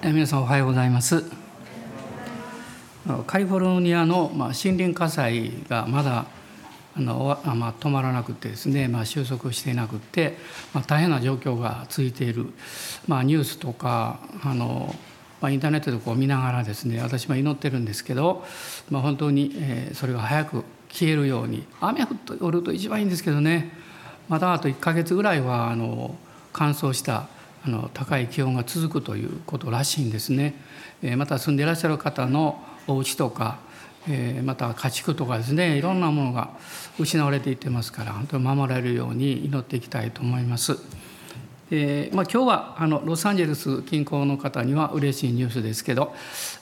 皆さんおはようございます。カリフォルニアの森林火災がまだあの、まあ、止まらなくてですね、まあ、収束していなくて、まあ、大変な状況が続いている、まあ、ニュースとかあの、まあ、インターネットでこう見ながらですね私も祈ってるんですけど、まあ、本当に、えそれが早く消えるように雨降っておると一番いいんですけどねまだあと1ヶ月ぐらいはあの乾燥したあの高い気温が続くということらしいんですね。また住んでいらっしゃる方のお家とかまた家畜とかですねいろんなものが失われていってますから本当に守られるように祈っていきたいと思います。えーまあ、今日はあのロサンゼルス近郊の方には嬉しいニュースですけど、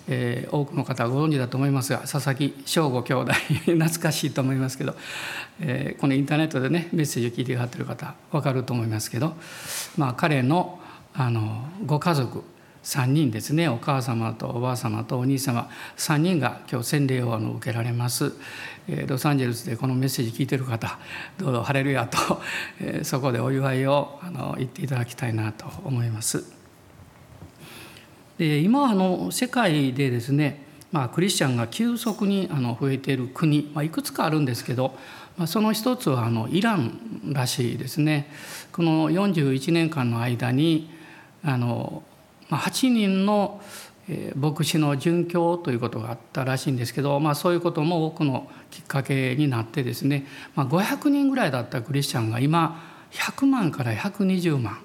えー、多くの方ご存知だと思いますが佐々木翔吾兄弟 懐かしいと思いますけど、えー、このインターネットでねメッセージを聞いてくださってる方分かると思いますけど、まあ、彼のあのご家族3人ですねお母様とおばあ様とお兄様3人が今日洗礼をあの受けられます、えロサンゼルスでこのメッセージ聞いてる方どうぞ「ハレルヤと」えそこでお祝いをあの言っていただきたいなと思います。で今あの世界でですね、まあ、クリスチャンが急速にあの増えている国、まあ、いくつかあるんですけどその一つはあのイランらしいですね。この41年間の間にあの8人の牧師の殉教ということがあったらしいんですけど、まあ、そういうことも多くのきっかけになってですね、まあ、500人ぐらいだったクリスチャンが今100万から120万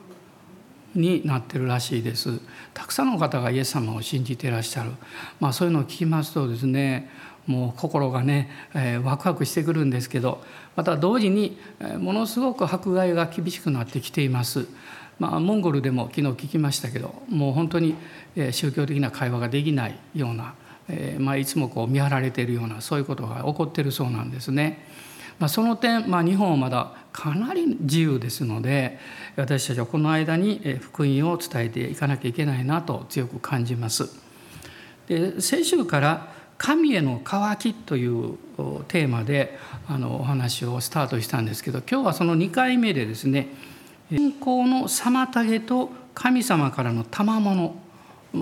になってるらしいですたくさんの方がイエス様を信じていらっしゃる、まあ、そういうのを聞きますとですねもう心がね、えー、ワクワクしてくるんですけどまた同時にものすごく迫害が厳しくなってきています。まあ、モンゴルでも昨日聞きましたけどもう本当に宗教的な会話ができないような、えまあ、いつもこう見張られているようなそういうことが起こってるそうなんですね。まあ、その点、まあ、日本はまだかなり自由ですので私たちはこの間に福音を伝えていかなきゃいけないなと強く感じます。で先週から「神への渇き」というテーマであのお話をスタートしたんですけど今日はその2回目でですね信仰の妨げと神様からの賜物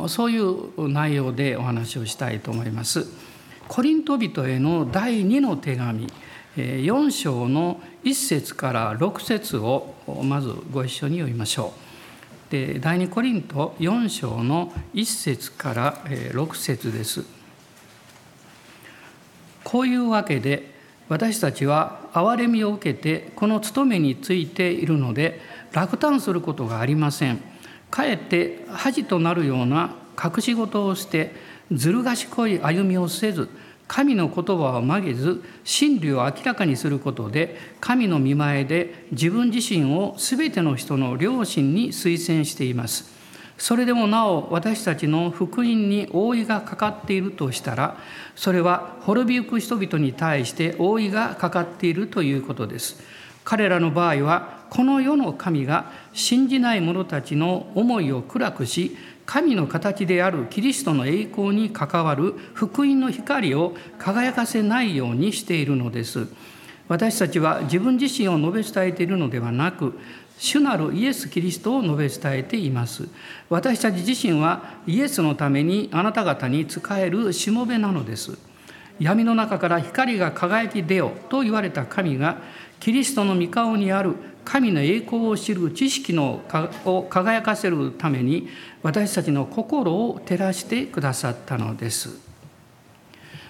そういう内容でお話をしたいと思います。コリント人への第2の手紙4章の1節から6節をまずご一緒に読みましょう。で第2コリント4章の1節から6節です。こういうわけで私たちは憐れみを受けてこの務めについているので落胆することがありません。かえって恥となるような隠し事をしてずる賢い歩みをせず神の言葉を曲げず真理を明らかにすることで神の見前で自分自身を全ての人の良心に推薦しています。それでもなお私たちの福音に覆いがかかっているとしたらそれは滅びゆく人々に対して覆いがかかっているということです。彼らの場合はこの世の神が信じない者たちの思いを暗くし神の形であるキリストの栄光に関わる福音の光を輝かせないようにしているのです。私たちは自分自身を述べ伝えているのではなく主なるイエス・キリストを述べ伝えています。私たち自身はイエスのためにあなた方に仕えるしもべなのです。闇の中から光が輝き出よと言われた神がキリストの御顔にある神の栄光を知る知識のを輝かせるために私たちの心を照らしてくださったのです。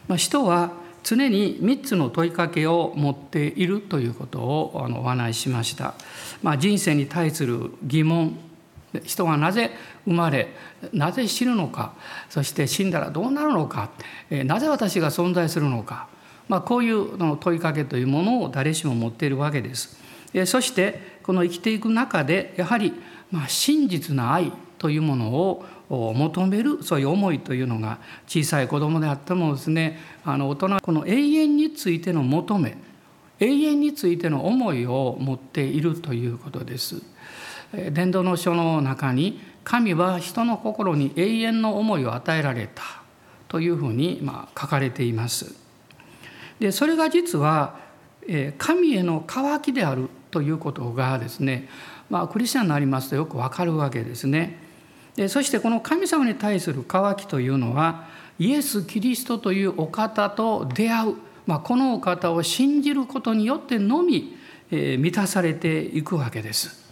まあ、人は常に3つの問いかけを持っているということをあのお話ししました。まあ、人生に対する疑問人がなぜ生まれなぜ死ぬのかそして死んだらどうなるのかなぜ私が存在するのかまあ、こういう問いかけというものを誰しも持っているわけです。そしてこの生きていく中でやはりま真実な愛というものを求めるそういう思いというのが小さい子供であってもですねあの大人この永遠についての求め永遠についての思いを持っているということです。伝道の書の中に神は人の心に永遠の思いを与えられたというふうにま書かれています。でそれが実は神への渇きであるということがですね、まあ、クリスチャンになりますとよくわかるわけですね。そしてこの神様に対する渇きというのはイエス・キリストというお方と出会う、まあ、このお方を信じることによってのみえ満たされていくわけです。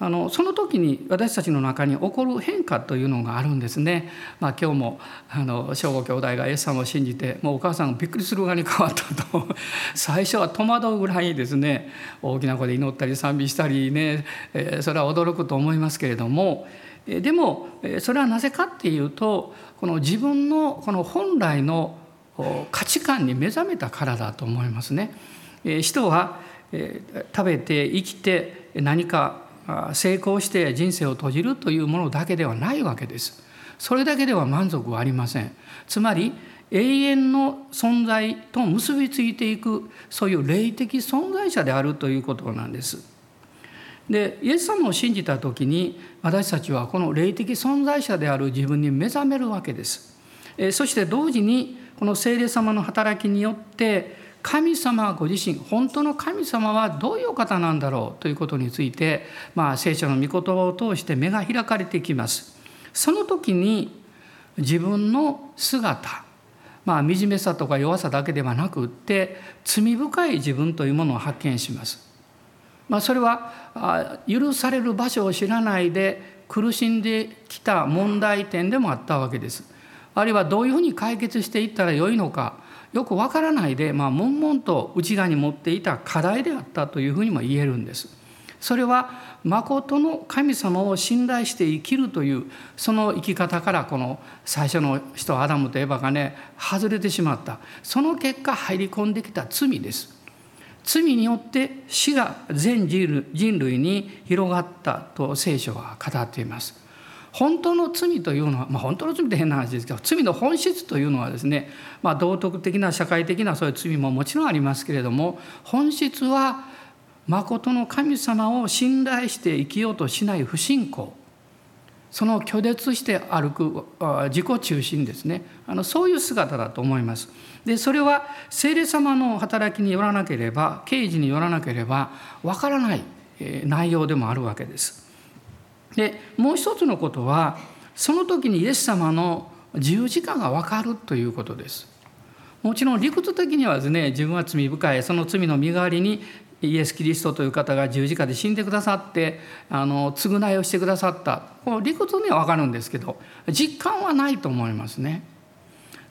あのその時に私たちの中に起こる変化というのがあるんですね。まあ、今日もあの正吾兄弟がイエス様を信じてもうお母さんがびっくりする側に変わったと 最初は戸惑うぐらいですね大きな声で祈ったり賛美したりね、えー、それは驚くと思いますけれどもえでもそれはなぜかっていうとこの自分のこの本来の価値観に目覚めたからだと思いますね。え人はえ食べて生きて何か成功して人生を閉じるというものだけではないわけです。それだけでは満足はありません。つまり永遠の存在と結びついていくそういう霊的存在者であるということなんです。でイエス様を信じた時に私たちはこの霊的存在者である自分に目覚めるわけです。そして同時にこの聖霊様の働きによって神様ご自身本当の神様はどういう方なんだろうということについて、まあ、聖書の御言葉を通して目が開かれてきます。その時に自分の姿まあ惨めさとか弱さだけではなくって罪深い自分というものを発見します。まあ、それは許される場所を知らないで苦しんできた問題点でもあったわけです。あるいはどういうふうに解決していったらよいのかよくわからないで、まあ、悶々と内側に持っていた課題であったというふうにも言えるんです。それは誠の神様を信頼して生きるというその生き方からこの最初の人アダムとエバがね外れてしまったその結果入り込んできた罪です。罪によって死が全人類に広がったと聖書は語っています。本当の罪というのは、まあ、本当の罪って変な話ですけど罪の本質というのはですね、まあ、道徳的な社会的なそういう罪ももちろんありますけれども本質は誠の神様を信頼して生きようとしない不信仰その拒絶して歩く自己中心ですねあのそういう姿だと思います。でそれは聖霊様の働きによらなければ刑事によらなければわからない内容でもあるわけです。でもう一つのことはその時にイエス様の十字架が分かるということです。もちろん理屈的にはですね自分は罪深いその罪の身代わりにイエス・キリストという方が十字架で死んでくださってあの償いをしてくださったこの理屈には分かるんですけど実感はないと思いますね。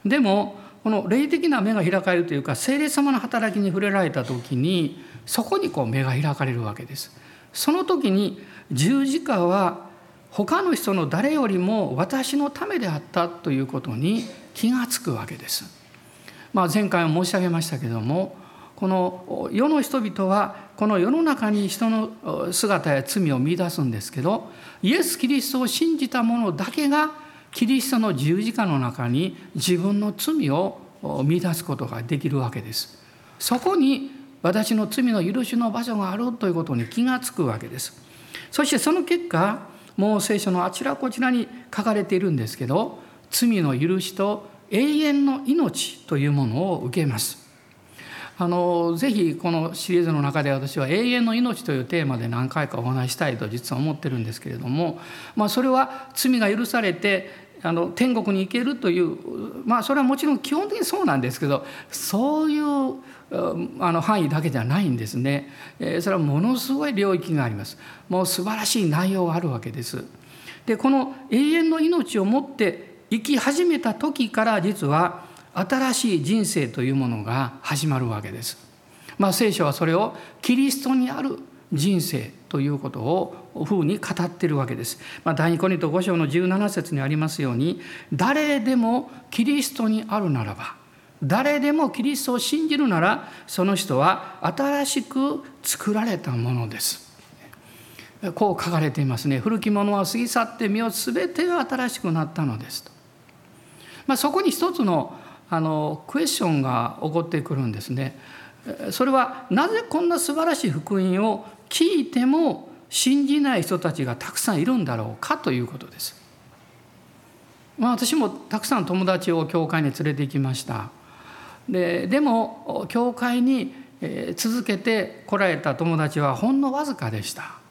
でもこの霊的な目が開かれるというか聖霊様の働きに触れられた時にそこにこう目が開かれるわけです。その時に十字架は他の人の誰よりも私のためであったということに気がつくわけです。まあ、前回も申し上げましたけどもこの世の人々はこの世の中に人の姿や罪を見いだすんですけどイエス・キリストを信じた者だけがキリストの十字架の中に自分の罪を見出すことができるわけです。そこに私の罪の許しの場所があるということに気がつくわけです。そしてその結果もう聖書のあちらこちらに書かれているんですけど罪の許しと永遠の命というものを受けます。あのぜひこのシリーズの中で私は「永遠の命」というテーマで何回かお話したいと実は思ってるんですけれども、まあ、それは罪が許されてあの天国に行けるというまあそれはもちろん基本的にそうなんですけどそういうあの範囲だけじゃないんですねえ。それはものすごい領域があります。もう素晴らしい内容があるわけです。でこの永遠の命を持って生き始めた時から実は新しい人生というものが始まるわけです。まあ、聖書はそれをキリストにある人生ということをふうに語ってるわけです。まあ、第二コリント5章の17節にありますように誰でもキリストにあるならば誰でもキリストを信じるならその人は新しく作られたものです。こう書かれていますね。古きものは過ぎ去って身を全てが新しくなったのですと。まあ、そこに一つのあのクエスチョンが起こってくるんですね。それはなぜこんな素晴らしい福音を聞いても信じない人たちがたくさんいるんだろうかということです。まあ、私もたくさん友達を教会に連れて行きました。ででも教会に続けて来られた友達はほんのわずかでした。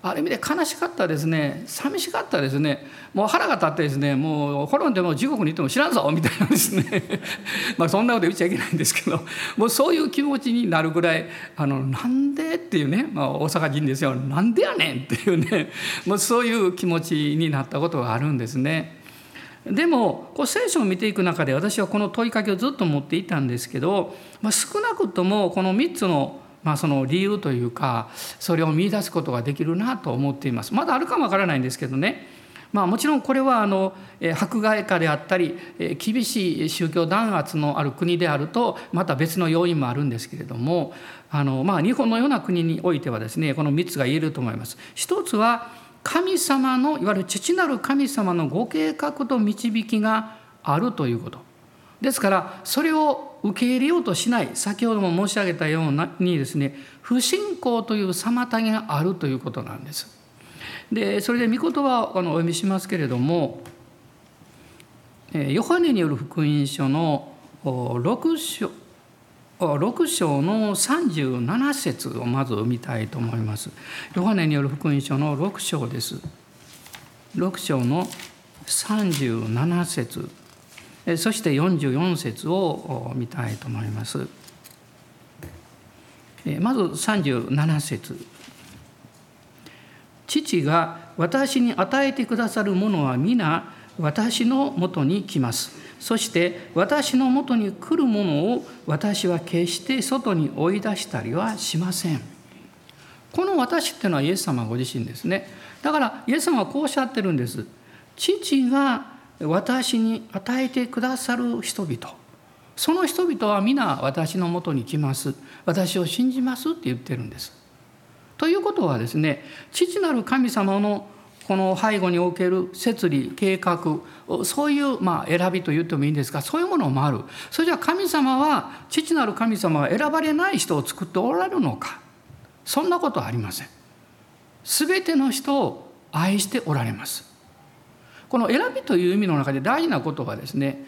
ある意味で悲しかったですね。寂しかったですね。もう腹が立ってですねもう滅んでも地獄に行っても知らんぞみたいなですね。まあそんなこと言っちゃいけないんですけどもうそういう気持ちになるぐらいあのなんでっていうね、まあ、大阪人ですよ。なんでやねんっていうね。もうそういう気持ちになったことがあるんですね。でもこう聖書を見ていく中で私はこの問いかけをずっと持っていたんですけど、まあ、少なくともこの3つのまあ、その理由というかそれを見いだすことができるなと思っています。まだあるかもわからないんですけどね。まあ、もちろんこれはあの迫害下であったり厳しい宗教弾圧のある国であるとまた別の要因もあるんですけれどもあの、まあ、日本のような国においてはですねこの3つが言えると思います。一つは神様のいわゆる父なる神様のご計画と導きがあるということ。ですからそれを受け入れようとしない先ほども申し上げたようにですね不信仰という妨げがあるということなんです。でそれで御言葉をあのお読みしますけれどもヨハネによる福音書の6章6章の37節をまず読みたいと思います。ヨハネによる福音書の6章です。6章の37節そして44節を見たいと思います。まず37節父が私に与えてくださるものは皆私のもとに来ます。そして私のもとに来るものを私は決して外に追い出したりはしません。この私っていうのはイエス様ご自身ですね。だからイエス様はこうおっしゃってるんです。父が私に与えてくださる人々その人々は皆私のもとに来ます私を信じますって言ってるんです。ということはですね父なる神様のこの背後における摂理計画そういうまあ選びと言ってもいいんですがそういうものもあるそれじゃあ神様は父なる神様は選ばれない人を作っておられるのかそんなことはありません。全ての人を愛しておられます。この選びという意味の中で大事なことはですね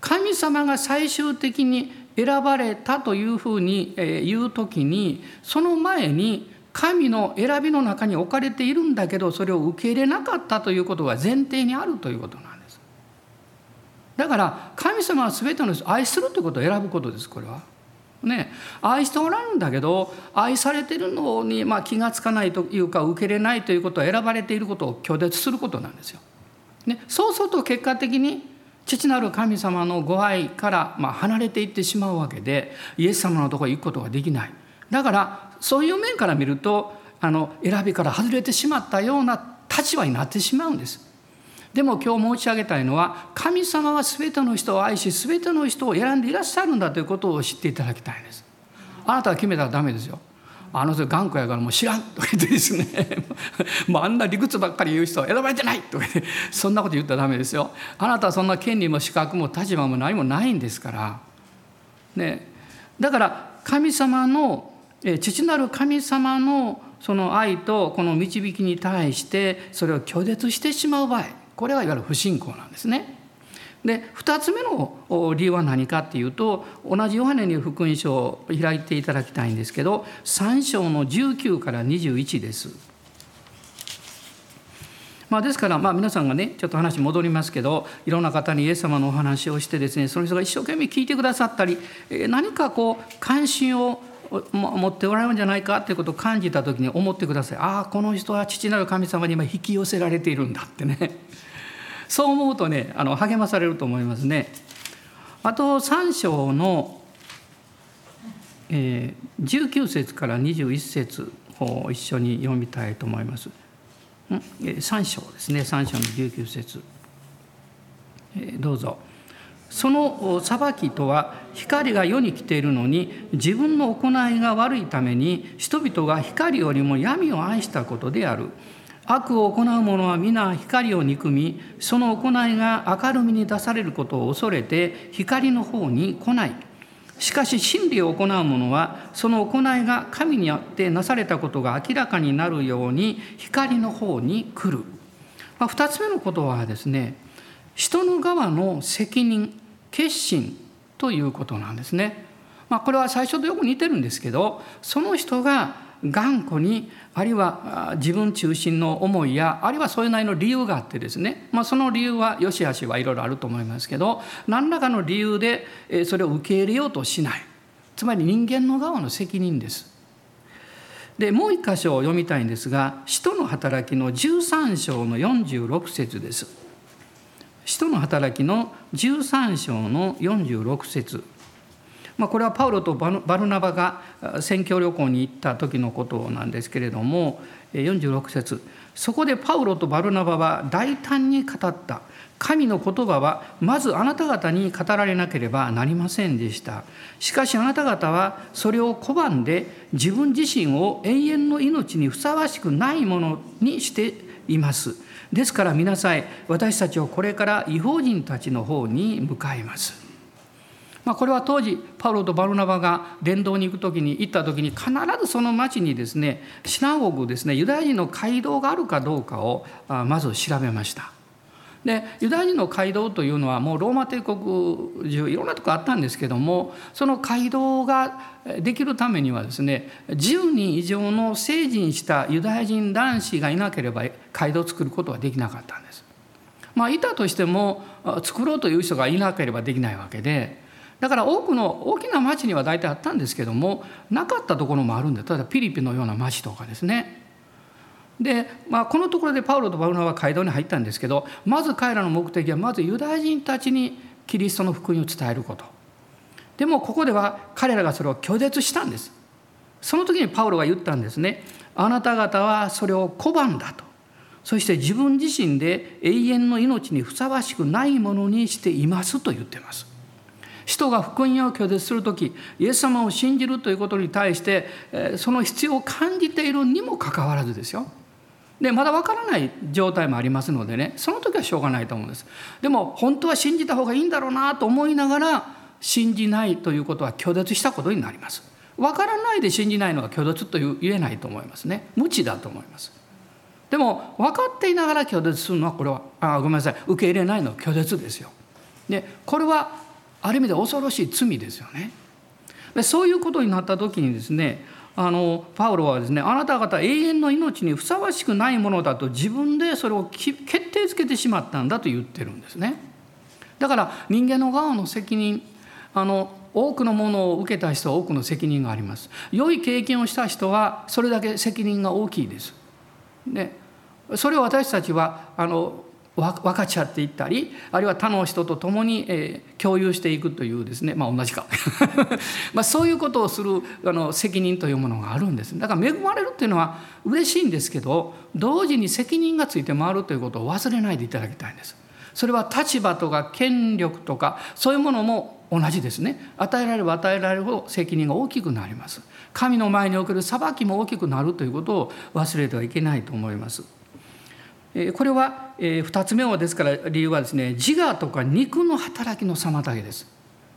神様が最終的に選ばれたというふうに言う時にその前に神の選びの中に置かれているんだけどそれを受け入れなかったということが前提にあるということなんです。だから神様は全ての人愛するということを選ぶことですこれは。ね、愛しておられるんだけど愛されてるのに、まあ、気が付かないというか受け入れないということは選ばれていることを拒絶することなんですよ。ね、そうすると結果的に父なる神様のご愛からま離れていってしまうわけでイエス様のところへ行くことができない。だからそういう面から見るとあの選びから外れてしまったような立場になってしまうんです。でも今日申し上げたいのは神様は全ての人を愛し全ての人を選んでいらっしゃるんだということを知っていただきたいんです。あなたが決めたらダメですよ。あの人頑固やからもう知らんとか言ってですね。もうあんな理屈ばっかり言う人は選ばれてないとか言って。そんなこと言ったらダメですよ。あなたはそんな権利も資格も立場も何もないんですから。ね。だから神様の父なる神様のその愛とこの導きに対してそれを拒絶してしまう場合これはいわゆる不信仰なんですね。で2つ目の理由は何かっていうと同じヨハネに福音書を開いていただきたいんですけど3章の19から21です。まあ、ですからまあ皆さんがねちょっと話戻りますけどいろんな方にイエス様のお話をしてですねその人が一生懸命聞いてくださったり何かこう関心を持っておられるんじゃないかということを感じた時に思ってくださいああこの人は父なる神様に今引き寄せられているんだってねそう思うとねあの励まされると思いますね。あと3章の、えー、19節から21節を一緒に読みたいと思います。3章ですね3章の19節、えー、どうぞ。その裁きとは光が世に来ているのに自分の行いが悪いために人々が光よりも闇を愛したことである。悪を行う者は皆光を憎みその行いが明るみに出されることを恐れて光の方に来ないしかし真理を行う者はその行いが神によってなされたことが明らかになるように光の方に来る、まあ、2つ目のことはですね人の側の責任決心ということなんですね。まあ、これは最初とよく似てるんですけどその人が頑固にあるいは自分中心の思いやあるいはそれなりの理由があってですね、まあ、その理由はよしあしはいろいろあると思いますけど何らかの理由でそれを受け入れようとしないつまり人間の側の責任です。でもう一箇所を読みたいんですが「使徒の働き」の13章の46節です。使徒の働きの13章の46節まあ、これはパウロとバルナバが宣教旅行に行った時のことなんですけれども46節。そこでパウロとバルナバは大胆に語った。神の言葉はまずあなた方に語られなければなりませんでした。しかしあなた方はそれを拒んで自分自身を永遠の命にふさわしくないものにしています。ですから見なさい私たちはこれから違法人たちの方に向かいます。まあ、これは当時パウロとバルナバが伝道に行く時に行った時に必ずその町にですねシナゴグですねユダヤ人の街道があるかどうかをまず調べました。でユダヤ人の街道というのはもうローマ帝国中いろんなとこあったんですけどもその街道ができるためにはですね10人以上の成人したユダヤ人男子がいなければ街道を作ることはできなかったんです。まあ、いたとしても作ろうという人がいなければできないわけでだから多くの大きな町には大体あったんですけどもなかったところもあるんで例えばピリピのような町とかですね。で、まあ、このところでパウロとバウナは街道に入ったんですけどまず彼らの目的はまずユダヤ人たちにキリストの福音を伝えること。でもここでは彼らがそれを拒絶したんです。その時にパウロが言ったんですね。あなた方はそれを拒んだと。そして自分自身で永遠の命にふさわしくないものにしていますと言ってます。人が福音を拒絶する時イエス様を信じるということに対してその必要を感じているにもかかわらずですよ。でまだ分からない状態もありますのでねその時はしょうがないと思うんです。でも本当は信じた方がいいんだろうなと思いながら信じないということは拒絶したことになります。分からないで信じないのは拒絶と言えないと思いますね。無知だと思います。でも分かっていながら拒絶するのはこれはあごめんなさい。受け入れないのは拒絶ですよ。でこれはある意味で恐ろしい罪ですよね。でそういうことになった時にですねあのパウロはですねあなた方永遠の命にふさわしくないものだと自分でそれを決定づけてしまったんだと言ってるんですね。だから人間の側の責任あの多くのものを受けた人は多くの責任があります。良い経験をした人はそれだけ責任が大きいです。でそれを私たちはあの分かち合っていったりあるいは他の人と共に、えー、共有していくというですねまあ同じか。まあそういうことをするあの責任というものがあるんです。だから恵まれるっていうのは嬉しいんですけど同時に責任がついて回るということを忘れないでいただきたいんです。それは立場とか権力とかそういうものも同じですね。与えられれば与えられるほど責任が大きくなります。神の前における裁きも大きくなるということを忘れてはいけないと思います。これは2つ目はですから理由はですね自我とか肉の働きの妨げです。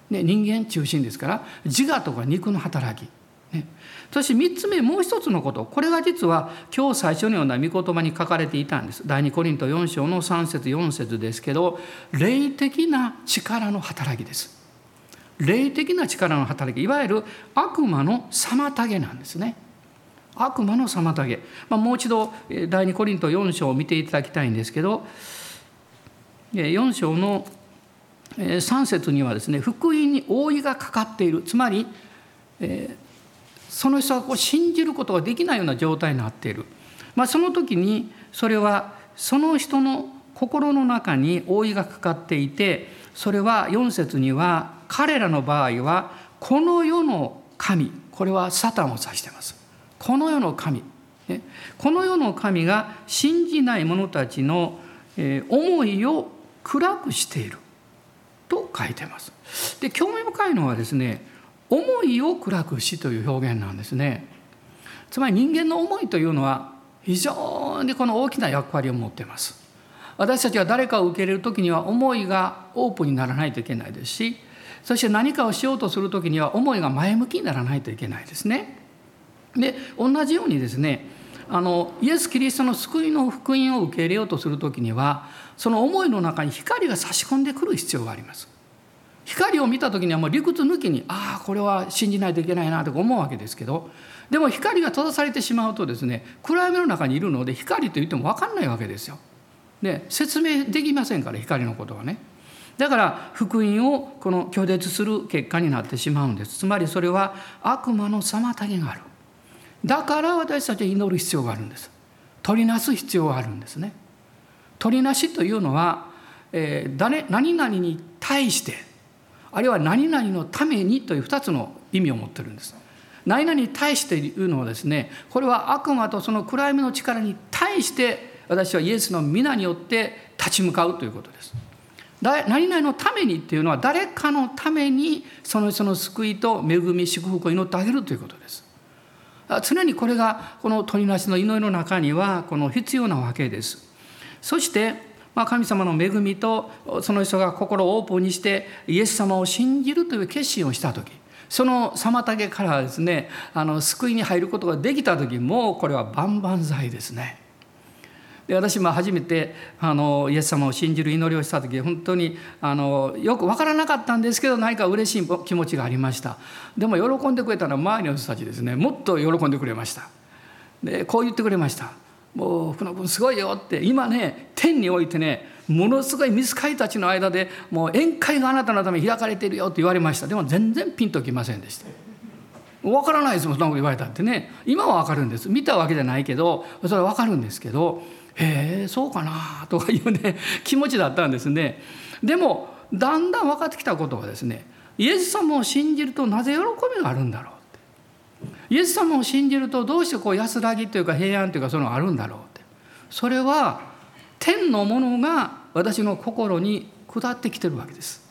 ね、人間中心ですから自我とか肉の働き。ね、そして3つ目もう一つのこと。これが実は今日最初のような御言葉に書かれていたんです。第2コリント4章の3節4節ですけど霊的な力の働きです。霊的な力の働き。いわゆる悪魔の妨げなんですね。悪魔の妨げ、まあ、もう一度第2コリント4章を見ていただきたいんですけど4章の3節にはですね福音に覆いがかかっている。つまりえその人がこう信じることができないような状態になっている、まあ、その時にそれはその人の心の中に覆いがかかっていてそれは4節には彼らの場合はこの世の神。これはサタンを指しています。この世の神この世の神が信じない者たちの思いを暗くしていると書いてます。で興味深いのはですね思いを暗くしという表現なんですね。つまり人間の思いというのは非常にこの大きな役割を持っています。私たちは誰かを受け入れる時には思いがオープンにならないといけないですしそして何かをしようとする時には思いが前向きにならないといけないですね。で同じようにですねあのイエス・キリストの救いの福音を受け入れようとする時にはその思いの中に光が差し込んでくる必要があります。光を見た時にはもう理屈抜きにああこれは信じないといけないなとか思うわけですけどでも光が閉ざされてしまうとですね暗闇の中にいるので光と言っても分かんないわけですよ。で説明できませんから光のことはね。だから福音をこの拒絶する結果になってしまうんですつまりそれは悪魔の妨げがあるだから私たちは祈る必要があるんです。取りなす必要があるんですね。取りなしというのは、えー、誰何々に対してあるいは何々のためにという2つの意味を持ってるんです。何々に対していうのはですねこれは悪魔とその暗闇の力に対して私はイエスの皆によって立ち向かうということです。何々のためにっていうのは誰かのためにその人の救いと恵み祝福を祈ってあげるということです。常にこれがこの鳥なしの祈りの中にはこの必要なわけですそしてま神様の恵みとその人が心をオープンにしてイエス様を信じるという決心をした時その妨げからですねあの救いに入ることができた時もこれは万々歳ですね。で私も初めてあのイエス様を信じる祈りをした時本当にあのよく分からなかったんですけど何か嬉しい気持ちがありました。でも喜んでくれたのは周りの人たちですね。もっと喜んでくれました。でこう言ってくれました「もう福野君すごいよ」って今ね天においてねものすごいミスカイたちの間でもう宴会があなたのために開かれているよって言われました。でも全然ピンときませんでした。分からないですもんそんなこと言われたってね。今は分かるんです。見たわけじゃないけどそれは分かるんですけどへえそうかなとかいうね 気持ちだったんですね。でもだんだん分かってきたことはですねイエス様を信じるとなぜ喜びがあるんだろうって。イエス様を信じるとどうしてこう安らぎというか平安というかそういうのがあるんだろうって。それは天のものが私の心に下ってきてるわけです。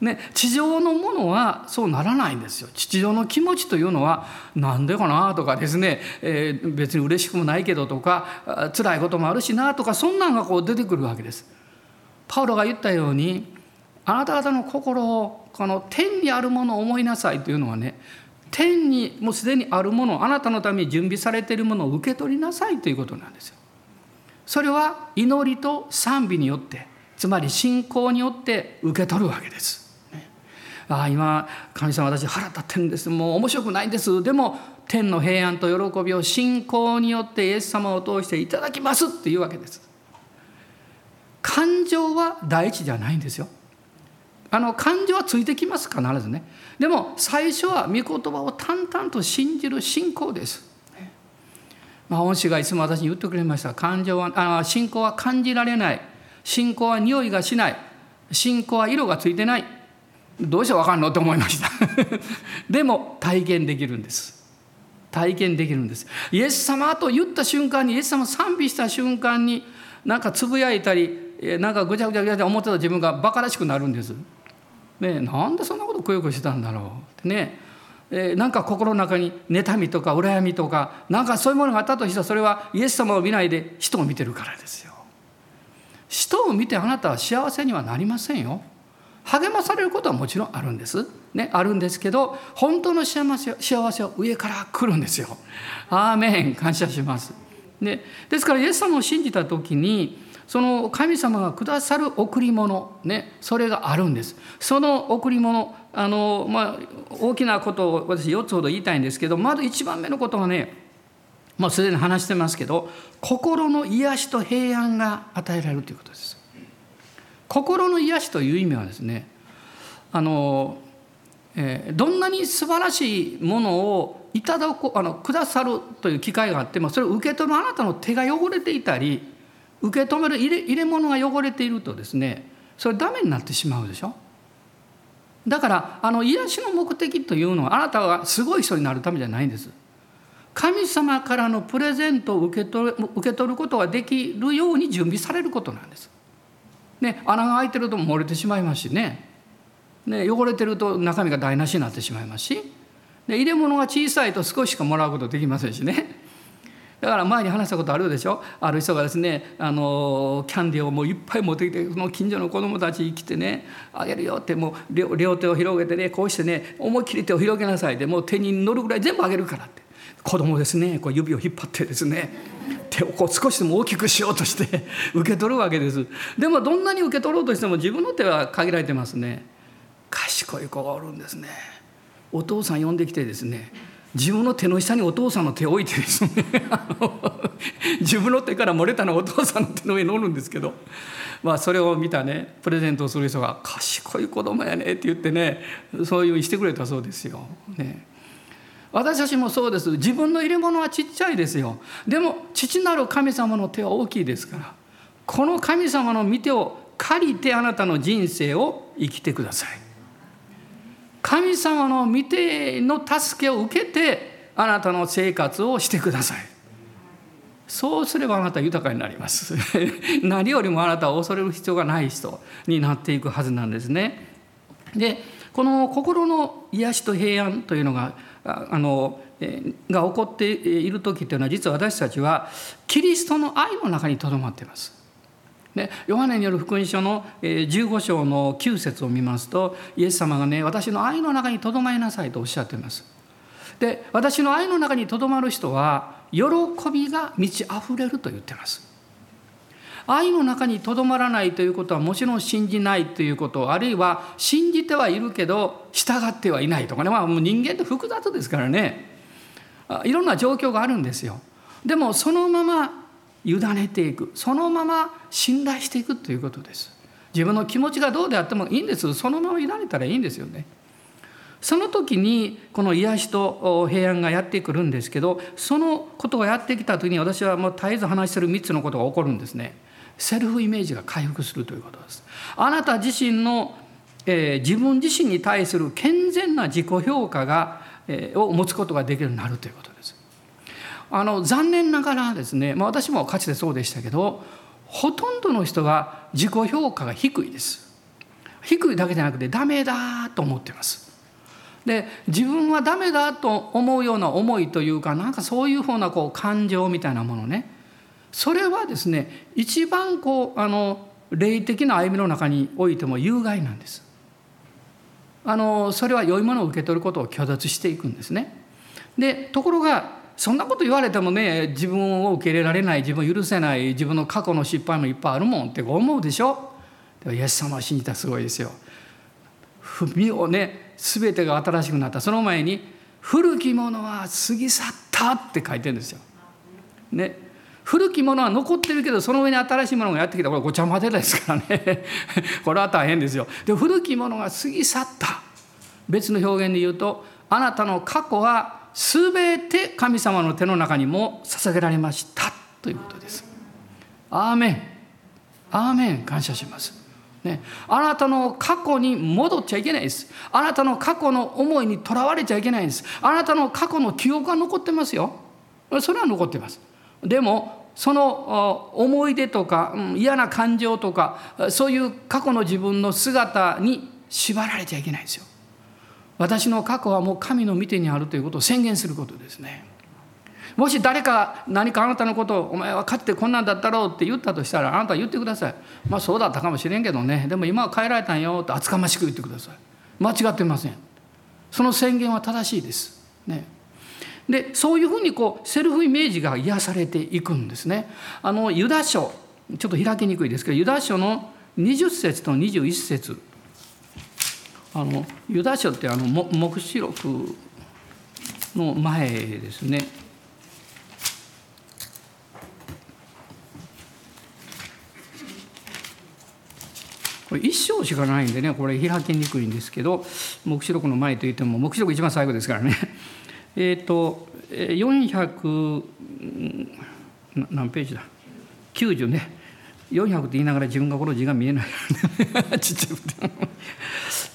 ね、地上のものはそうならないんですよ地上の気持ちというのは何でかなとかですね、えー、別に嬉しくもないけどとか辛いこともあるしなとかそんなんがこう出てくるわけです。パウロが言ったようにあなた方の心をこの天にあるものを思いなさいというのはね天にもうすでにあるものあなたのために準備されているものを受け取りなさいということなんですよ。それは祈りと賛美によってつまり信仰によって受け取るわけです。ああ今神様私腹立ってるんです。もう面白くないんです。でも天の平安と喜びを信仰によってイエス様を通していただきますっていうわけです。感情は第一じゃないんですよ。あの感情はついてきます必ずね。でも最初は御言葉を淡々と信じる信仰です。まあ、恩師がいつも私に言ってくれました。感情はあ信仰は感じられない。信仰は匂いがしない。信仰は色がついてない。どうして分かんのって思いました でも体験できるんです体験できるんですイエス様と言った瞬間にイエス様賛美した瞬間になんかつぶやいたりなんかぐちゃぐちゃぐちゃって思ってた自分がバカらしくなるんです。ねなんでそんなことくよくよしてたんだろうってねえなんか心の中に妬みとか羨みとかなんかそういうものがあったとしたらそれはイエス様を見ないで人を見てるからですよ。人を見てあなたは幸せにはなりませんよ。励まされることはもちろんあるんです。ね、あるんですけど本当の幸せ幸せは上から来るんですよ。アーメン感謝します。ね、ですからイエス様を信じた時にその神様がくださる贈り物、ね、それがあるんです。その贈り物あの、まあ、大きなことを私4つほど言いたいんですけどまず1番目のことはねもうすでに話してますけど心の癒しと平安が与えられるということです。心の癒しという意味はですねあの、えー、どんなに素晴らしいものをいただくあのくださるという機会があってもそれを受け取るあなたの手が汚れていたり受け止める入れ入れ物が汚れているとですねそれダメになってしまうでしょ？だからあの癒しの目的というのはあなたがすごい人になるためじゃないんです。神様からのプレゼントを受け取る受け取ることができるように準備されることなんです。ね、穴が開いてると漏れてしまいますしね。ね汚れてると中身が台無しになってしまいますし。で入れ物が小さいと少ししかもらうことできませんしね。だから前に話したことあるでしょ？ある人がですねあのキャンディーをもういっぱい持ってきてその近所の子供たちに来てねあげるよってもう両手を広げてねこうしてね思いっきり手を広げなさいでもう手に乗るぐらい全部あげるからって。子供ですね。こう指を引っ張ってですね。手をこう少しでも大きくしようとして 受け取るわけです。でもどんなに受け取ろうとしても自分の手は限られてますね。賢い子がおるんですね。お父さん呼んできてですね。自分の手の下にお父さんの手を置いてですね。自分の手から漏れたのはお父さんの手の上に乗るんですけど、まあ、それを見たねプレゼントをする人が「賢い子供やね」って言ってねそういうしてくれたそうですよ。ね。私たちもそうです。自分の入れ物はちっちゃいですよ。でも父なる神様の手は大きいですから。この神様の御手を借りてあなたの人生を生きてください。神様の御手の助けを受けてあなたの生活をしてください。そうすればあなた豊かになります。何よりもあなたを恐れる必要がない人になっていくはずなんですね。でこの心の癒しと平安というのがあのが起こっている時というのは実は私たちはキリストの愛の中にとどまっています。でヨハネによる福音書の15章の9節を見ますとイエス様がね私の愛の中にとどまりなさいとおっしゃっています。で私の愛の中にとどまる人は喜びが満ち溢れると言ってます。愛の中にとどまらないということはもちろん信じないということあるいは信じてはいるけど従ってはいないとかね、まあ、もう人間って複雑ですからねいろんな状況があるんですよ。でもそのまま委ねていくそのまま信頼していくということです。自分の気持ちがどうであってもいいんですそのまま委ねたらいいんですよね。その時にこの癒しと平安がやってくるんですけどそのことがやってきた時に私はもう絶えず話してる3つのことが起こるんですね。セルフイメージが回復するということです。あなた自身の、えー、自分自身に対する健全な自己評価が、えー、を持つことができるようになるということです。あの残念ながらですね、まあ、私もかつてそうでしたけどほとんどの人が自己評価が低いです。低いだけじゃなくてダメだと思ってます。で自分はダメだと思うような思いというかなんかそういうふうなこう感情みたいなものねそれはですね一番こうあの霊的な歩みの中においても有害なんです。あのそれは良いものを受け取ることを拒絶していくんですね。でところがそんなこと言われてもね自分を受け入れられない自分を許せない自分の過去の失敗もいっぱいあるもんって思うでしょでもイエス様を信じたらすごいですよ。身をね全てが新しくなったその前に「古きものは過ぎ去った」って書いてるんですよ。ね古きものは残ってるけどその上に新しいものがやってきた。これごちゃ混ぜですからね。これは大変ですよ。で古きものが過ぎ去った。別の表現で言うとあなたの過去は全て神様の手の中にも捧げられましたということです。アーメン。アーメン。感謝します。ね、あなたの過去に戻っちゃいけないです。あなたの過去の思いにとらわれちゃいけないんです。あなたの過去の記憶が残ってますよ。それは残ってます。でもその思い出とか嫌な感情とかそういう過去の自分の姿に縛られちゃいけないんですよ。私の過去はもう神の御手にあるということを宣言することですね。もし誰か何かあなたのことを「お前はかつてこんなんだったろう」って言ったとしたらあなたは言ってください。まあそうだったかもしれんけどねでも今は変えられたんよと厚かましく言ってください。間違ってません。その宣言は正しいです。ね。でそういうふうにこうセルフイメージが癒されていくんですね。あのユダ書ちょっと開きにくいですけどユダ書の20節と21節あのユダ書ってあの黙示録の前ですね。これ一章しかないんでねこれ開きにくいんですけど黙示録の前といっても黙示録一番最後ですからねえっ、ー、と400何ページだ？90ね。400って言いながら自分がこの字が見えない。ちっちゃくて。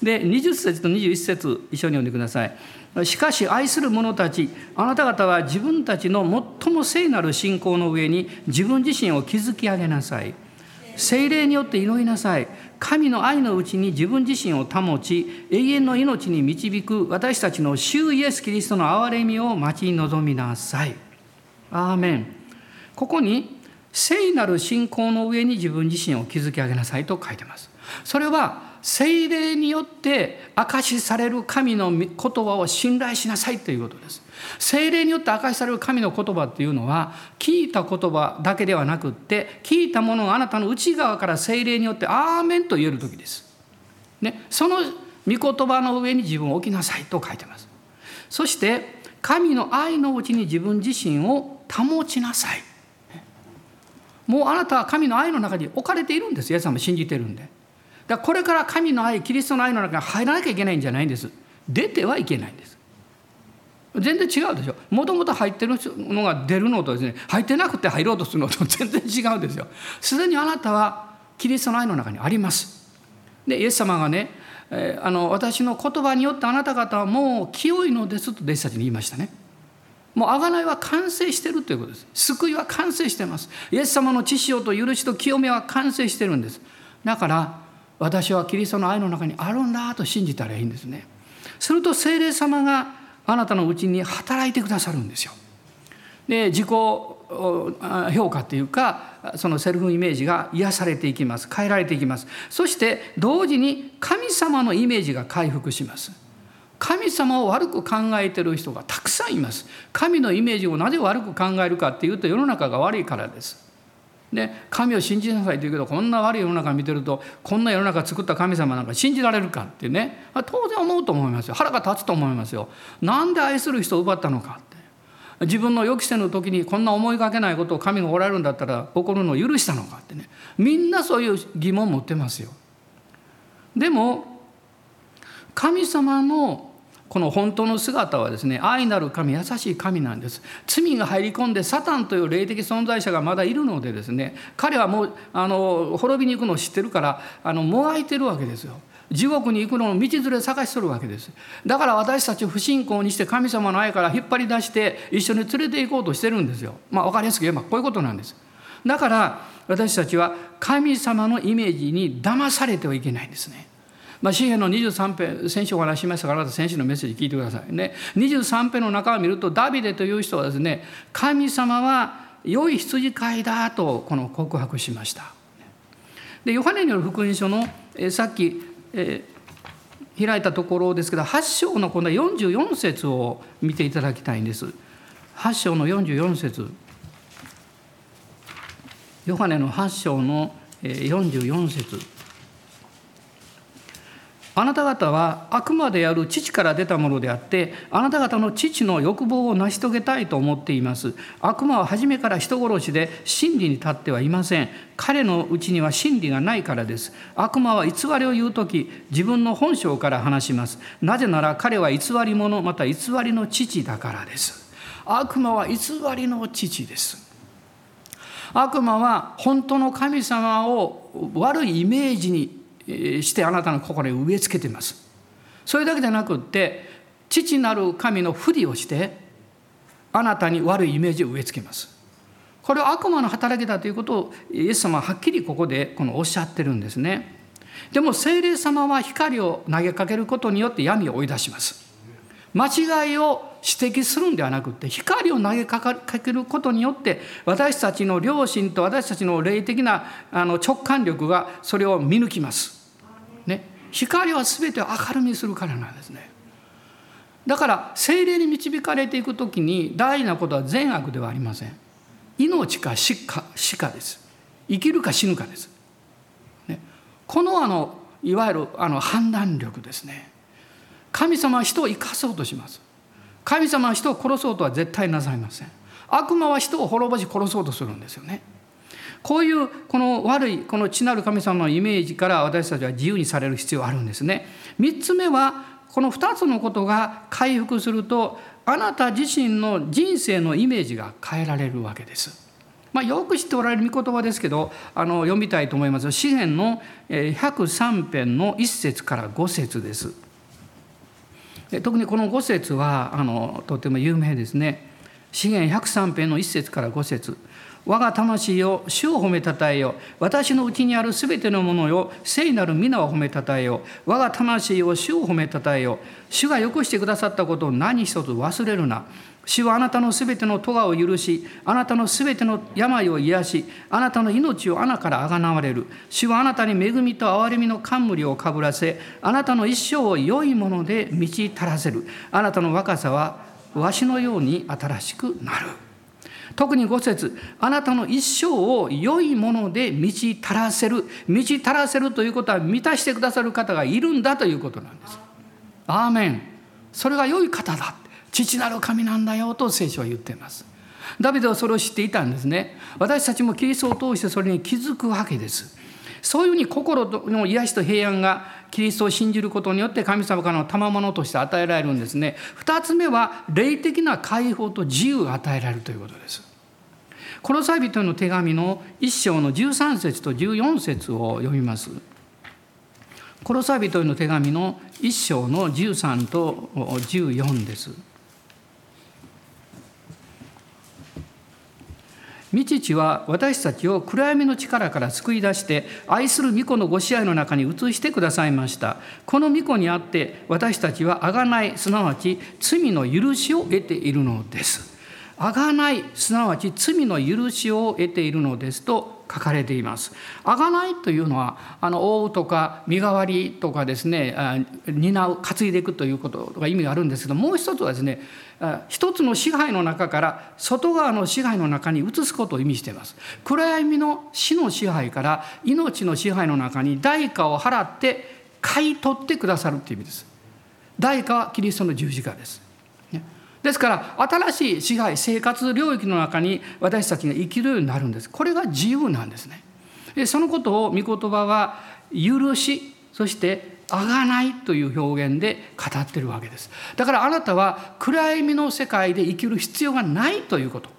で20節と21節一緒に読んでください。しかし愛する者たちあなた方は自分たちの最も聖なる信仰の上に自分自身を築き上げなさい。精霊によって祈りなさい。神の愛のうちに自分自身を保ち永遠の命に導く私たちの主イエス・キリストの憐れみを待ち望みなさい。アーメン。ここに聖なる信仰の上に自分自身を築き上げなさいと書いてます。それは聖霊によって証しされる神の言葉を信頼しなさいということです。精霊によって明かしされる神の言葉っていうのは聞いた言葉だけではなくって聞いたものがあなたの内側から精霊によって「アーメン」と言える時です。ね、その御言葉の上に自分を置きなさいと書いてます。そして神の愛のうちに自分自身を保ちなさい。もうあなたは神の愛の中に置かれているんです。イエス様信じてるんで。だからこれから神の愛キリストの愛の中に入らなきゃいけないんじゃないんです。出てはいけないんです。全然違うでしょ。もともと入ってるのが出るのとですね入ってなくて入ろうとするのと 全然違うんですよすでにあなたはキリストの愛の中にあります。でイエス様がね、えー、あの私の言葉によってあなた方はもう清いのですと弟子たちに言いましたね。もう贖いは完成してるということです。救いは完成してます。イエス様の知識と許しと清めは完成してるんです。だから私はキリストの愛の中にあるんだと信じたらいいんですね。すると聖霊様があなたのうちに働いてくださるんですよ。で自己評価っていうかそのセルフイメージが癒されていきます。変えられていきます。そして同時に神様のイメージが回復します。神様を悪く考えてる人がたくさんいます。神のイメージをなぜ悪く考えるかっていうと世の中が悪いからです。で神を信じなさいと言うけどこんな悪い世の中見てるとこんな世の中作った神様なんか信じられるかってね当然思うと思いますよ。腹が立つと思いますよ。なんで愛する人を奪ったのかって。自分の予期せぬ時にこんな思いがけないことを神がおられるんだったら怒るのを許したのかってね。みんなそういう疑問持ってますよ。でも神様のこの本当の姿はですね愛なる神優しい神なんです。罪が入り込んでサタンという霊的存在者がまだいるのでですね彼はもうあの滅びに行くのを知ってるからあのもがいてるわけですよ。地獄に行くのを道連れ探しとるわけです。だから私たちを不信仰にして神様の愛から引っ張り出して一緒に連れて行こうとしてるんですよ。まあ分かりやすく言えばこういうことなんです。だから私たちは神様のイメージに騙されてはいけないんですね。まあ、詩篇の23編先週お話ししましたからまた先週のメッセージ聞いてくださいね。23編の中を見るとダビデという人はですね神様は良い羊飼いだとこの告白しました。でヨハネによる福音書のえさっき、えー、開いたところですけど8章のこの44節を見ていただきたいんです。8章の44節。ヨハネの8章の44節。あなた方は悪魔である父から出たものであってあなた方の父の欲望を成し遂げたいと思っています。悪魔は初めから人殺しで真理に立ってはいません。彼のうちには真理がないからです。悪魔は偽りを言う時自分の本性から話します。なぜなら彼は偽り者また偽りの父だからです。悪魔は偽りの父です。悪魔は本当の神様を悪いイメージにしてあなたの心に植え付けています。それだけじゃなくって父なる神のふりをしてあなたに悪いイメージを植え付けます。これは悪魔の働きだということをイエス様ははっきりここでこのおっしゃってるんですね。でも聖霊様は光を投げかけることによって闇を追い出します。間違いを指摘するんではなくて光を投げかけることによって私たちの良心と私たちの霊的な直感力がそれを見抜きます。光は全てを明るみにするからなんですね。だから精霊に導かれていく時に大事なことは善悪ではありません。命か死か死かです。生きるか死ぬかです。ね、このあのいわゆるあの判断力ですね。神様は人を生かそうとします。神様は人を殺そうとは絶対なさいません。悪魔は人を滅ぼし殺そうとするんですよね。こういうこの悪いこの地なる神様のイメージから私たちは自由にされる必要があるんですね。3つ目はこの2つのことが回復するとあなた自身の人生のイメージが変えられるわけです。まあ、よく知っておられる御言葉ですけどあの読みたいと思います。詩篇の103編の1節から5節です。特にこの5節はあのとても有名ですね。詩篇103編の1節から5節我が魂よ主を褒めたたえよ。私のうちにあるすべてのものよ。聖なる皆を褒めたたえよ。我が魂を主を褒めたたえよ。主がよくしてくださったことを何一つ忘れるな。主はあなたのすべての咎を許しあなたのすべての病を癒しあなたの命を穴からあがなわれる。主はあなたに恵みと憐れみの冠をかぶらせあなたの一生を良いもので満ち足らせる。あなたの若さはわしのように新しくなる。特に5節あなたの一生を良いもので満ち足らせる満ち足らせるということは満たしてくださる方がいるんだということなんです。アーメンそれが良い方だ父なる神なんだよと聖書は言っています。ダビデはそれを知っていたんですね。私たちもキリストを通してそれに気づくわけです。そういうふうに心の癒しと平安がキリストを信じることによって神様からの賜物として与えられるんですね。二つ目は霊的な解放と自由が与えられるということです。コロサイ人の手紙の一章の13節と14節を読みます。コロサイ人の手紙の1章の13と14です。未知は私たちを暗闇の力から救い出して愛する御子のご支配の中に移してくださいました。この御子にあって私たちは贖いすなわち罪の許しを得ているのです。贖いすなわち罪の許しを得ているのですと書かれています。贖いというのはあの覆うとか身代わりとかですね担う担いでいくということが意味があるんですけどもう一つはですね一つの支配の中から外側の支配の中に移すことを意味しています。暗闇の死の支配から命の支配の中に代価を払って買い取ってくださるという意味です。代価はキリストの十字架です。ですから新しい支配生活領域の中に私たちが生きるようになるんです。これが自由なんですね。でそのことを御言葉は許しそしてあがないという表現で語ってるわけです。だからあなたは暗闇の世界で生きる必要がないということ。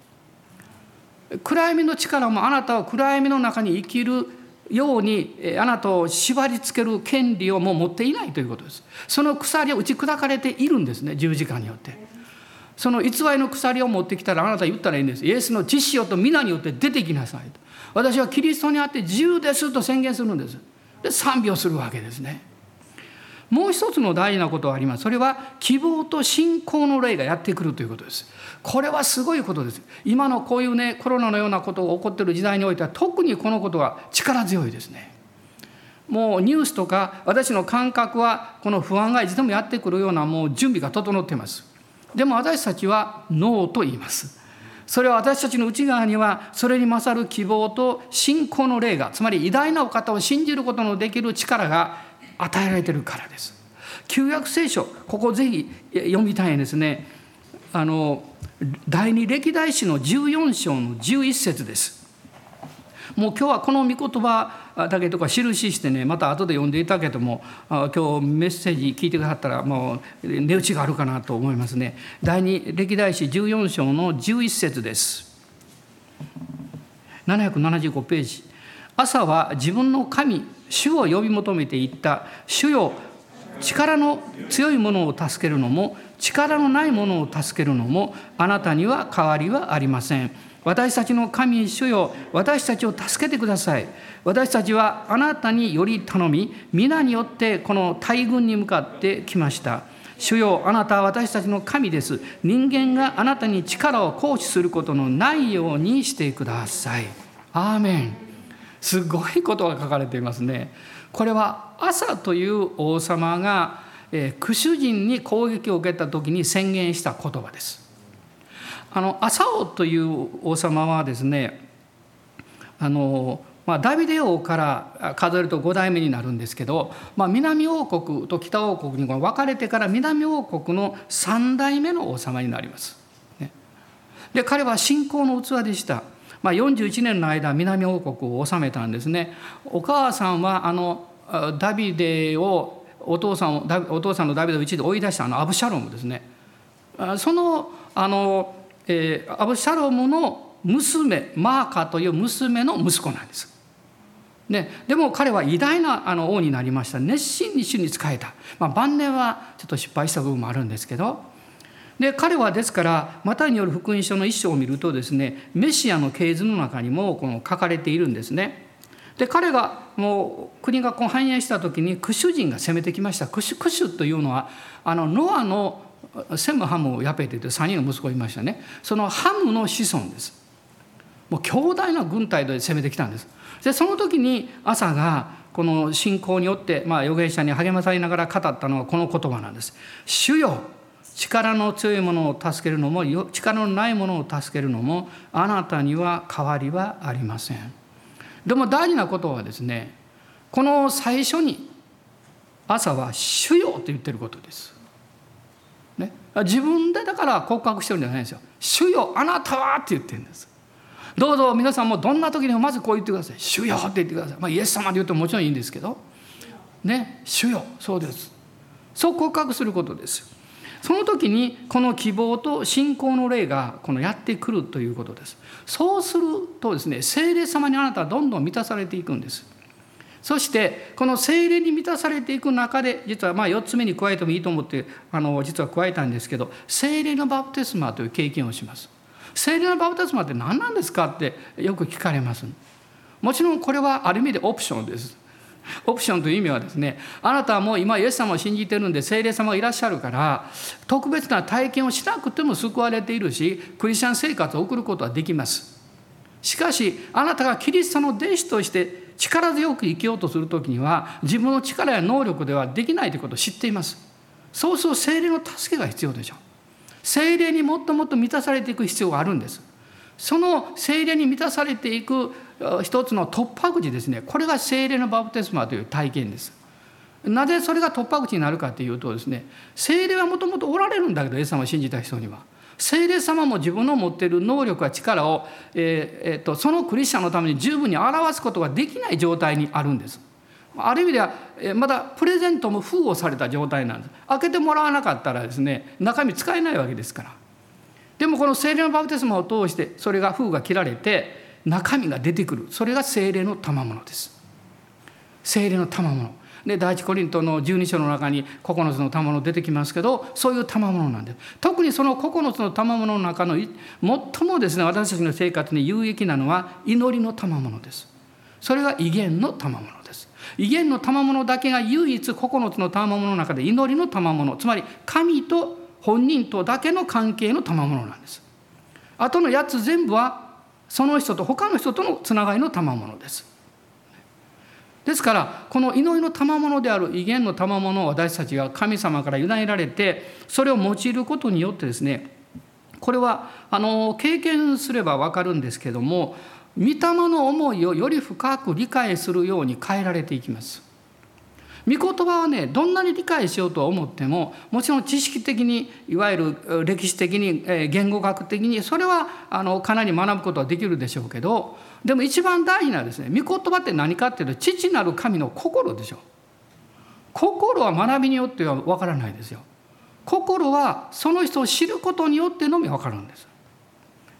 暗闇の力もあなたは暗闇の中に生きるようにあなたを縛りつける権利をもう持っていないということです。その鎖を打ち砕かれているんですね十字架によって。その偽りの鎖を持ってきたらあなた言ったらいいんです。イエスの知識と皆によって出てきなさいと。私はキリストにあって自由ですと宣言するんです。で賛美をするわけですね。もう一つの大事なことがあります。それは希望と信仰の霊がやってくるということです。これはすごいことです。今のこういうねコロナのようなことが起こっている時代においては特にこのことは力強いですね。もうニュースとか私の感覚はこの不安がいつでもやってくるようなもう準備が整っています。でも私たちはノーと言いますそれは私たちの内側にはそれに勝る希望と信仰の霊がつまり偉大なお方を信じることのできる力が与えられてるからです。旧約聖書ここぜひ読みたいんですね。あの第二歴代史の14章の11節です。もう今日はこの御言葉だけとか印してねまた後で読んでいただけども今日メッセージ聞いてくださったらもう値打ちがあるかなと思いますね。第二歴代史14章の11節です。775ページ。朝は自分の神主を呼び求めていった主よ力の強いものを助けるのも力のないものを助けるのもあなたには変わりはありません私たちの神主よ私たちを助けてください。私たちはあなたにより頼み皆によってこの大軍に向かってきました。主よあなたは私たちの神です。人間があなたに力を行使することのないようにしてください。アーメン。すごいことが書かれていますね。これは朝という王様が、えー、クシュ人に攻撃を受けた時に宣言した言葉です。あの朝王という王様はですねあの、まあ、ダビデ王から数えると5代目になるんですけど、まあ、南王国と北王国に分かれてから南王国の3代目の王様になります。で彼は信仰の器でした。まあ、41年の間南王国を治めたんですねお母さんはあのダビデをお父さんをお父さんのダビデを一度追い出したあのアブシャロムですねそのあの、えー、アブシャロムの娘マーカという娘の息子なんです。ね、でも彼は偉大なあの王になりました熱心に主に仕えた、まあ、晩年はちょっと失敗した部分もあるんですけどで彼はですからマタイによる福音書の一章を見るとですねメシアの系図の中にもこの書かれているんですね。で彼がもう国がこう繁栄した時にクシュ人が攻めてきましたクシュクシュというのはあのノアのセムハムをヤペテという3人の息子がいましたね。そのハムの子孫です。もう強大な軍隊で攻めてきたんです。でその時に朝がこの信仰によって、まあ、預言者に励まされながら語ったのはこの言葉なんです「主よ力の強いものを助けるのも力のないものを助けるのもあなたには変わりはありません。でも大事なことはですねこの最初に朝は「主よ」と言ってることです。自分でだから告白してるんじゃないんですよ。主よあなたはって言ってるんです。どうぞ皆さんもどんな時にもまずこう言ってください。主よって言ってください。まあ、イエス様で言うともちろんいいんですけど。ね、主よそうです。そう告白することです。その時にこの希望と信仰の霊がこのやってくるということです。そうするとですね、聖霊様にあなたはどんどん満たされていくんです。そしてこの精霊に満たされていく中で実はまあ4つ目に加えてもいいと思ってあの実は加えたんですけど精霊のバプテスマという経験をします。精霊のバプテスマって何なんですかってよく聞かれます。もちろんこれはある意味でオプションです。オプションという意味はですねあなたはもう今イエス様を信じてるんで精霊様がいらっしゃるから特別な体験をしなくても救われているしクリスチャン生活を送ることはできます。しかしあなたがキリストの弟子として力強く生きようとする時には自分の力や能力ではできないということを知っています。そうすると精霊の助けが必要でしょう。精霊にもっともっと満たされていく必要があるんです。その精霊に満たされていく一つの突破口ですね。これが精霊のバプテスマという体験です。なぜそれが突破口になるかというとですね精霊はもともとおられるんだけどイエス様を信じた人には。聖霊様も自分の持っている能力や力を、えーえーと、そのクリスチャンのために十分に表すことができない状態にあるんです。ある意味ではまだプレゼントも封をされた状態なんです。開けてもらわなかったらですね中身使えないわけですから。でもこの聖霊のバプテスマを通してそれが封が切られて中身が出てくるそれが聖霊の賜物です。聖霊の賜物。で第一コリントの12章の中に9つの賜物出てきますけどそういう賜物なんです。特にその9つの賜物の中の最もですね私たちの生活に有益なのは祈りの賜物です。それが威厳の賜物です。威厳の賜物だけが唯一9つの賜物の中で祈りの賜物。つまり神と本人とだけの関係の賜物なんです。あとの8つ全部はその人と他の人とのつながりの賜物です。ですからこの祈りの賜物である威厳の賜物を私たちが神様から委ねられてそれを用いることによってですねこれはあの経験すれば分かるんですけども御霊の思いをより深く理解するように変えられていきます。御言葉はねどんなに理解しようと思ってももちろん知識的にいわゆる歴史的に言語学的にそれはあのかなり学ぶことはできるでしょうけどでも一番大事なですね御言葉って何かっていうと父なる神の心でしょ心は学びによっては分からないですよ。心はその人を知ることによってのみ分かるんです。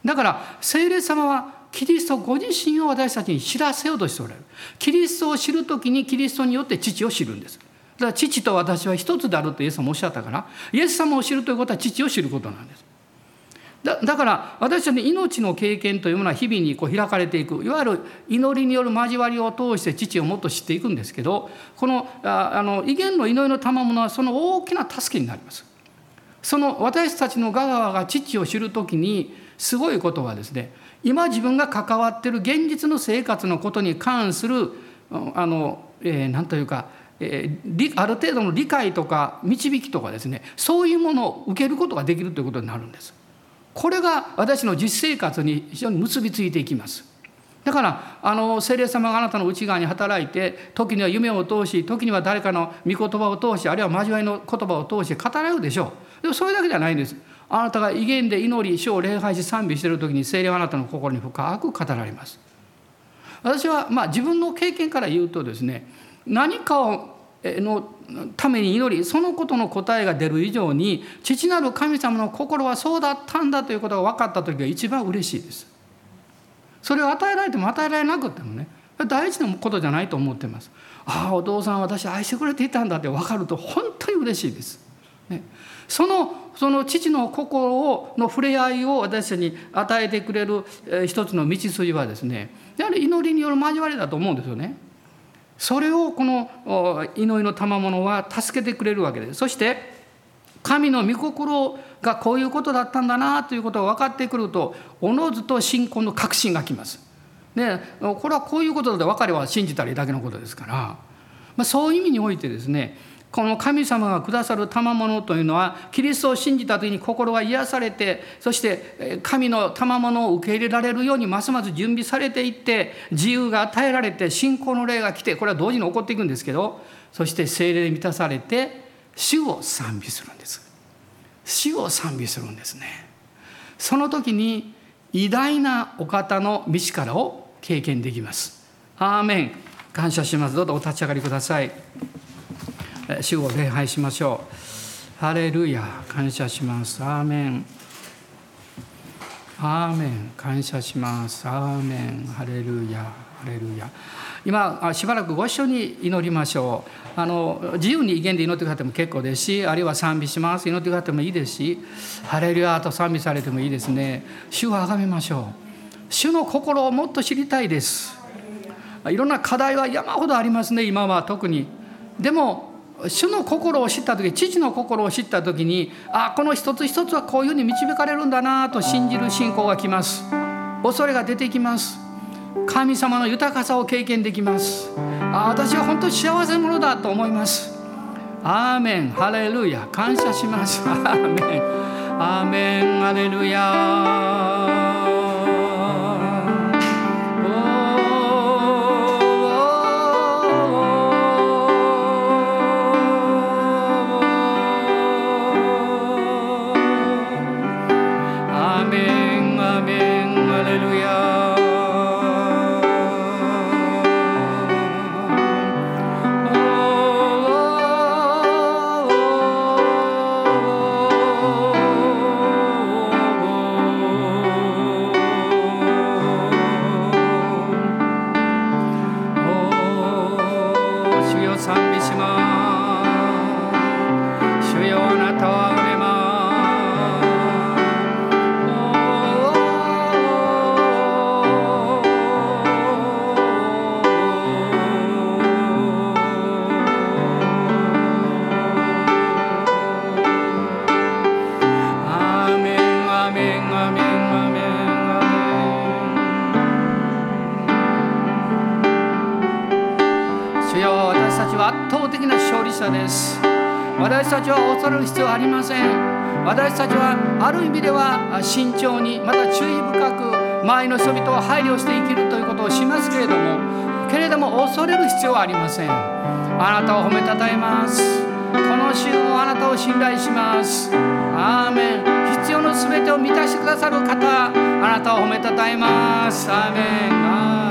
だから聖霊様はキリストご自身を私たちに知らせようとしておられる。キリストを知る時にキリストによって父を知るんです。だから父と私は一つであるとイエス様おっしゃったからイエス様を知るということは父を知ることなんです。だだから私たちの命の経験というものは日々にこう開かれていくいわゆる祈りによる交わりを通して父をもっと知っていくんですけどこのああの威厳の祈りの賜物はその大きな助けになります。その私たちのガガが父を知る時にすごいことはですね今自分が関わってる現実の生活のことに関するあの、えー、何というか、えー、ある程度の理解とか導きとかですねそういうものを受けることができるということになるんです。これが私の実生活に非常に結びついていきます。だからあの聖霊様があなたの内側に働いて時には夢を通し時には誰かの御言葉を通しあるいは交わりの言葉を通して語られるでしょう。でもそれだけじゃないんです。あなたが威厳で祈り主を礼拝し賛美している時に聖霊はあなたの心に深く語られます。私はまあ自分の経験から言うとですね何かをのために祈りそのことの答えが出る以上に父なる神様の心はそうだったんだということが分かった時が一番嬉しいです。それを与えられても与えられなくてもね大事なことじゃないと思ってます。ああお父さん私愛してくれていたんだって分かると本当に嬉しいです、ね、そのその父の心をの触れ合いを私たちに与えてくれる一つの道筋はですねやはり祈りによる交わりだと思うんですよね。それをこの祈りの賜物は助けてくれるわけです。そして神の御心がこういうことだったんだなということが分かってくるとおのずと信仰の確信がきます。で、これはこういうことで分かれば信じたりだけのことですから、まあ、そういう意味においてですねこの神様がくださる賜物というのはキリストを信じた時に心が癒されてそして神の賜物を受け入れられるようにますます準備されていって自由が与えられて信仰の霊が来てこれは同時に起こっていくんですけどそして精霊で満たされて主を賛美するんです。主を賛美するんですね。その時に偉大なお方の道からを経験できます。アーメン。感謝します。どうぞお立ち上がりください。主を礼拝しましょう。ハレルヤ感謝します。アーメン。アーメン感謝します。アーメン。ハレルヤハレルヤ。今しばらくご一緒に祈りましょう。あの自由に威厳で祈ってくださっても結構ですしあるいは賛美します。祈ってくださってもいいですしハレルヤと賛美されてもいいですね。主を崇めましょう。主の心をもっと知りたいです。いろんな課題は山ほどありますね今は特に。でも主の心を知った時父の心を知った時にあこの一つ一つはこういうふうに導かれるんだなと信じる信仰が来ます。恐れが出てきます。神様の豊かさを経験できます。あ私は本当に幸せ者だと思います。アーメン。ハレルヤ。感謝します。アーメン。アーメン。ハレルヤ。慎重にまた注意深く周りの人々を配慮して生きるということをしますけれどもけれども恐れる必要はありません。あなたを褒めたたえます。この週もあなたを信頼します。アーメン。必要の全てを満たしてくださる方あなたを褒めたたえます。アーメンアーメン。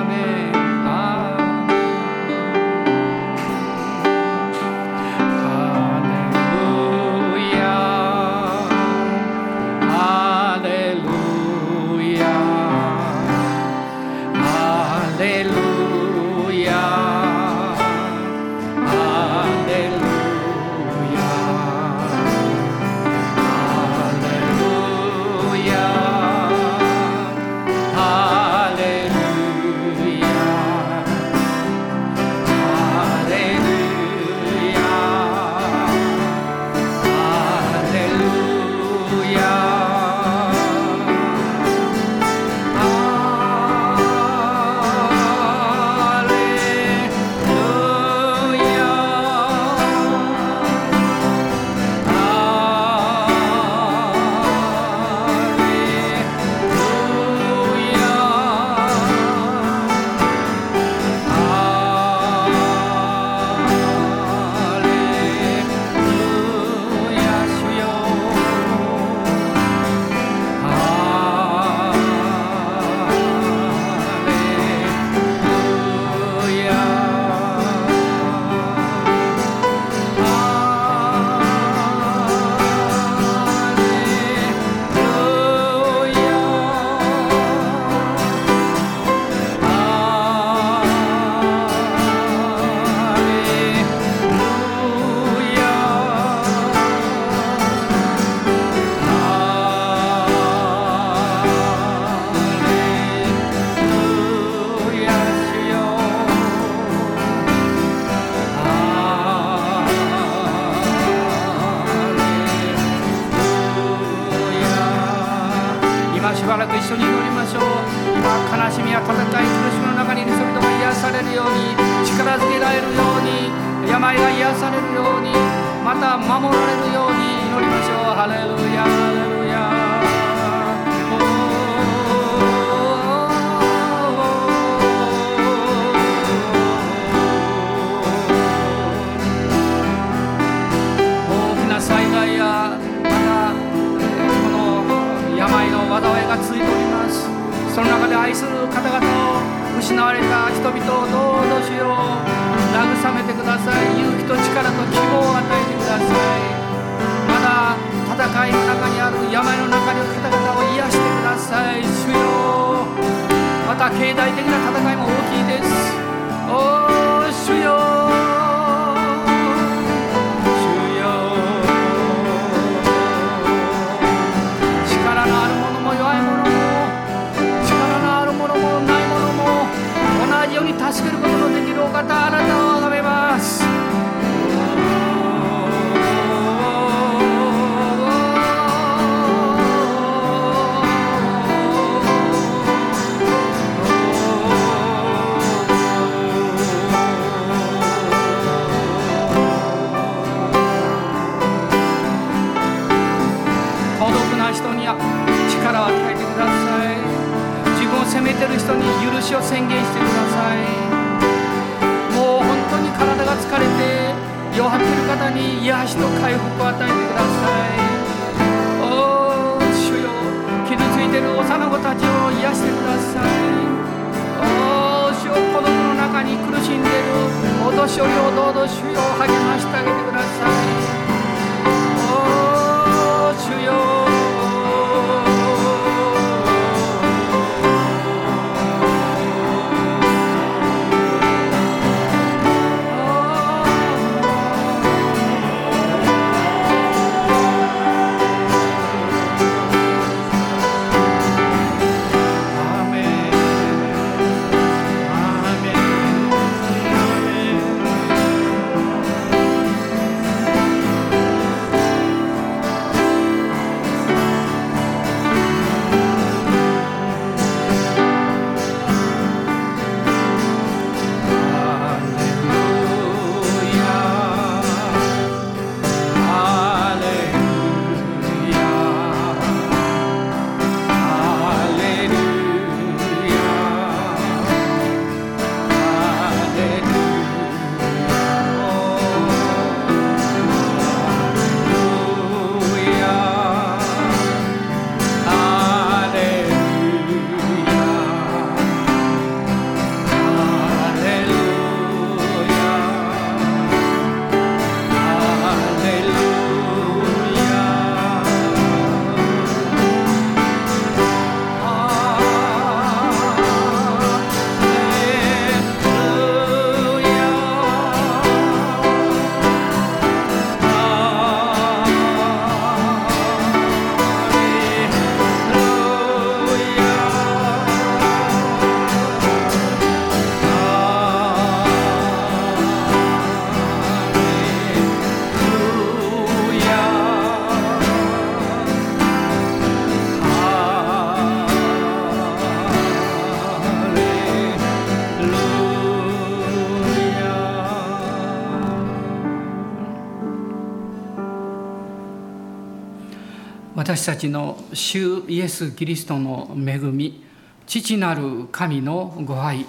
私たちの主イエス・キリストの恵み父なる神のご愛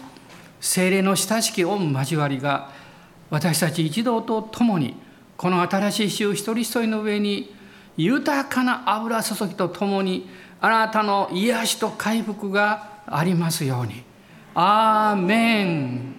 精霊の親しき御交わりが私たち一同と共にこの新しい主一人一人の上に豊かな油注ぎとともにあなたの癒しと回復がありますように。アーメン